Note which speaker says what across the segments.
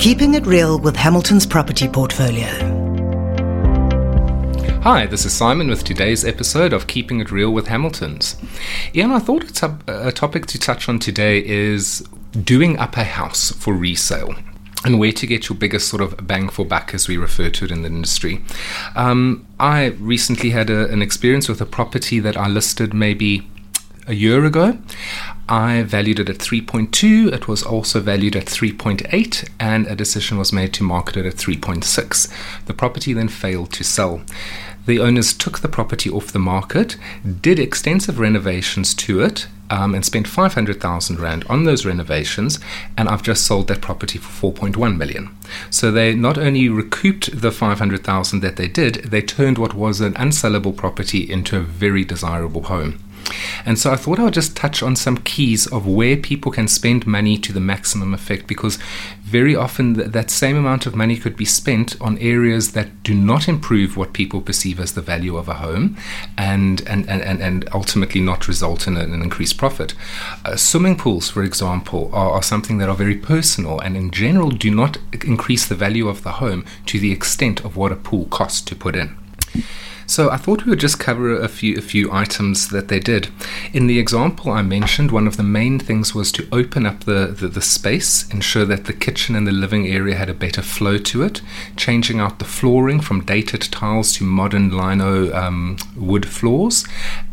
Speaker 1: Keeping it real with Hamilton's property portfolio.
Speaker 2: Hi, this is Simon with today's episode of Keeping It Real with Hamiltons. Ian, I thought a topic to touch on today is doing up a house for resale and where to get your biggest sort of bang for buck, as we refer to it in the industry. Um, I recently had a, an experience with a property that I listed maybe a year ago. I valued it at 3.2. It was also valued at 3.8, and a decision was made to market it at 3.6. The property then failed to sell. The owners took the property off the market, did extensive renovations to it, um, and spent 500,000 Rand on those renovations, and I've just sold that property for 4.1 million. So they not only recouped the 500,000 that they did, they turned what was an unsellable property into a very desirable home. And so I thought I would just touch on some keys of where people can spend money to the maximum effect because very often th- that same amount of money could be spent on areas that do not improve what people perceive as the value of a home and, and, and, and ultimately not result in an increased profit. Uh, swimming pools, for example, are, are something that are very personal and in general do not increase the value of the home to the extent of what a pool costs to put in. So I thought we would just cover a few a few items that they did. In the example I mentioned, one of the main things was to open up the, the, the space, ensure that the kitchen and the living area had a better flow to it, changing out the flooring from dated tiles to modern lino um, wood floors,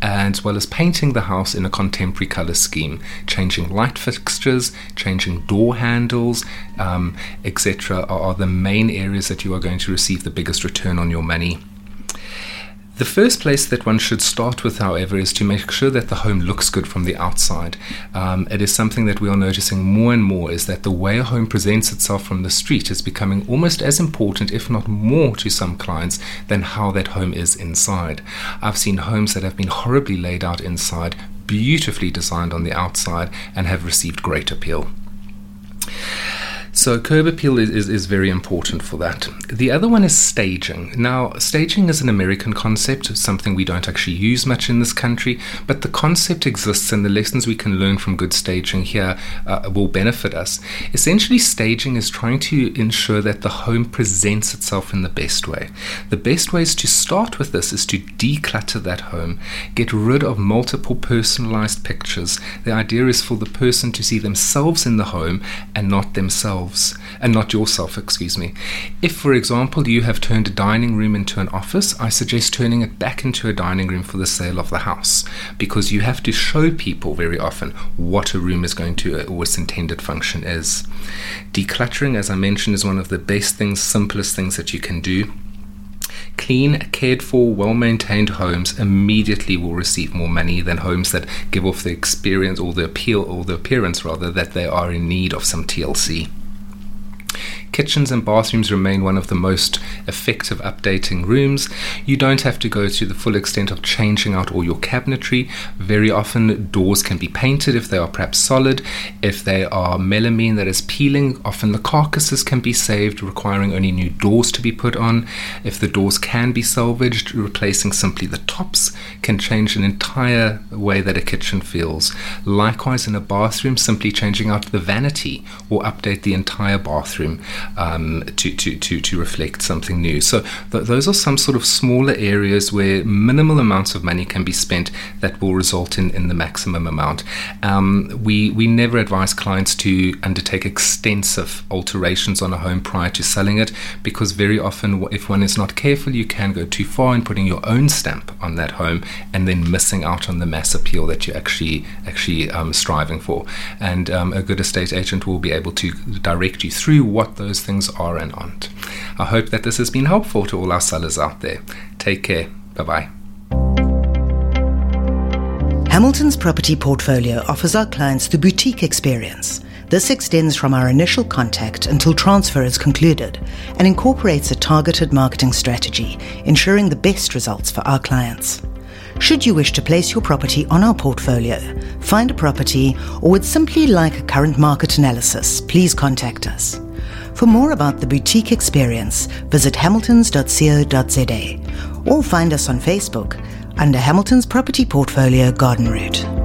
Speaker 2: as well as painting the house in a contemporary color scheme, changing light fixtures, changing door handles, um, etc. Are, are the main areas that you are going to receive the biggest return on your money. The first place that one should start with, however, is to make sure that the home looks good from the outside. Um, it is something that we are noticing more and more is that the way a home presents itself from the street is becoming almost as important, if not more, to some clients than how that home is inside. I've seen homes that have been horribly laid out inside, beautifully designed on the outside, and have received great appeal. So curb appeal is, is, is, very important for that. The other one is staging. Now, staging is an American concept, something we don't actually use much in this country, but the concept exists and the lessons we can learn from good staging here uh, will benefit us. Essentially, staging is trying to ensure that the home presents itself in the best way. The best ways to start with this is to declutter that home, get rid of multiple personalized pictures. The idea is for the person to see themselves in the home and not themselves themselves and not yourself, excuse me. If, for example, you have turned a dining room into an office, I suggest turning it back into a dining room for the sale of the house because you have to show people very often what a room is going to uh, or its intended function is. Decluttering, as I mentioned, is one of the best things, simplest things that you can do clean, cared for, well maintained homes immediately will receive more money than homes that give off the experience or the appeal or the appearance rather that they are in need of some TLC. Kitchens and bathrooms remain one of the most effective updating rooms. You don't have to go to the full extent of changing out all your cabinetry. Very often, doors can be painted if they are perhaps solid. If they are melamine that is peeling, often the carcasses can be saved, requiring only new doors to be put on. If the doors can be salvaged, replacing simply the tops can change an entire way that a kitchen feels. Likewise, in a bathroom, simply changing out the vanity will update the entire bathroom um, to, to, to, to reflect something new. So th- those are some sort of smaller areas where minimal amounts of money can be spent that will result in, in the maximum amount. Um, we, we never advise clients to undertake extensive alterations on a home prior to selling it because very often, if one is not careful, you can go too far in putting your own stamp on that home and then missing out on the mass appeal that you're actually actually um, striving for. And um, a good estate agent will be able to direct you through what those those things are and aren't. I hope that this has been helpful to all our sellers out there. Take care. Bye bye.
Speaker 1: Hamilton's property portfolio offers our clients the boutique experience. This extends from our initial contact until transfer is concluded and incorporates a targeted marketing strategy, ensuring the best results for our clients. Should you wish to place your property on our portfolio, find a property, or would simply like a current market analysis, please contact us. For more about the boutique experience, visit hamiltons.co.za or find us on Facebook under Hamilton's Property Portfolio Garden Route.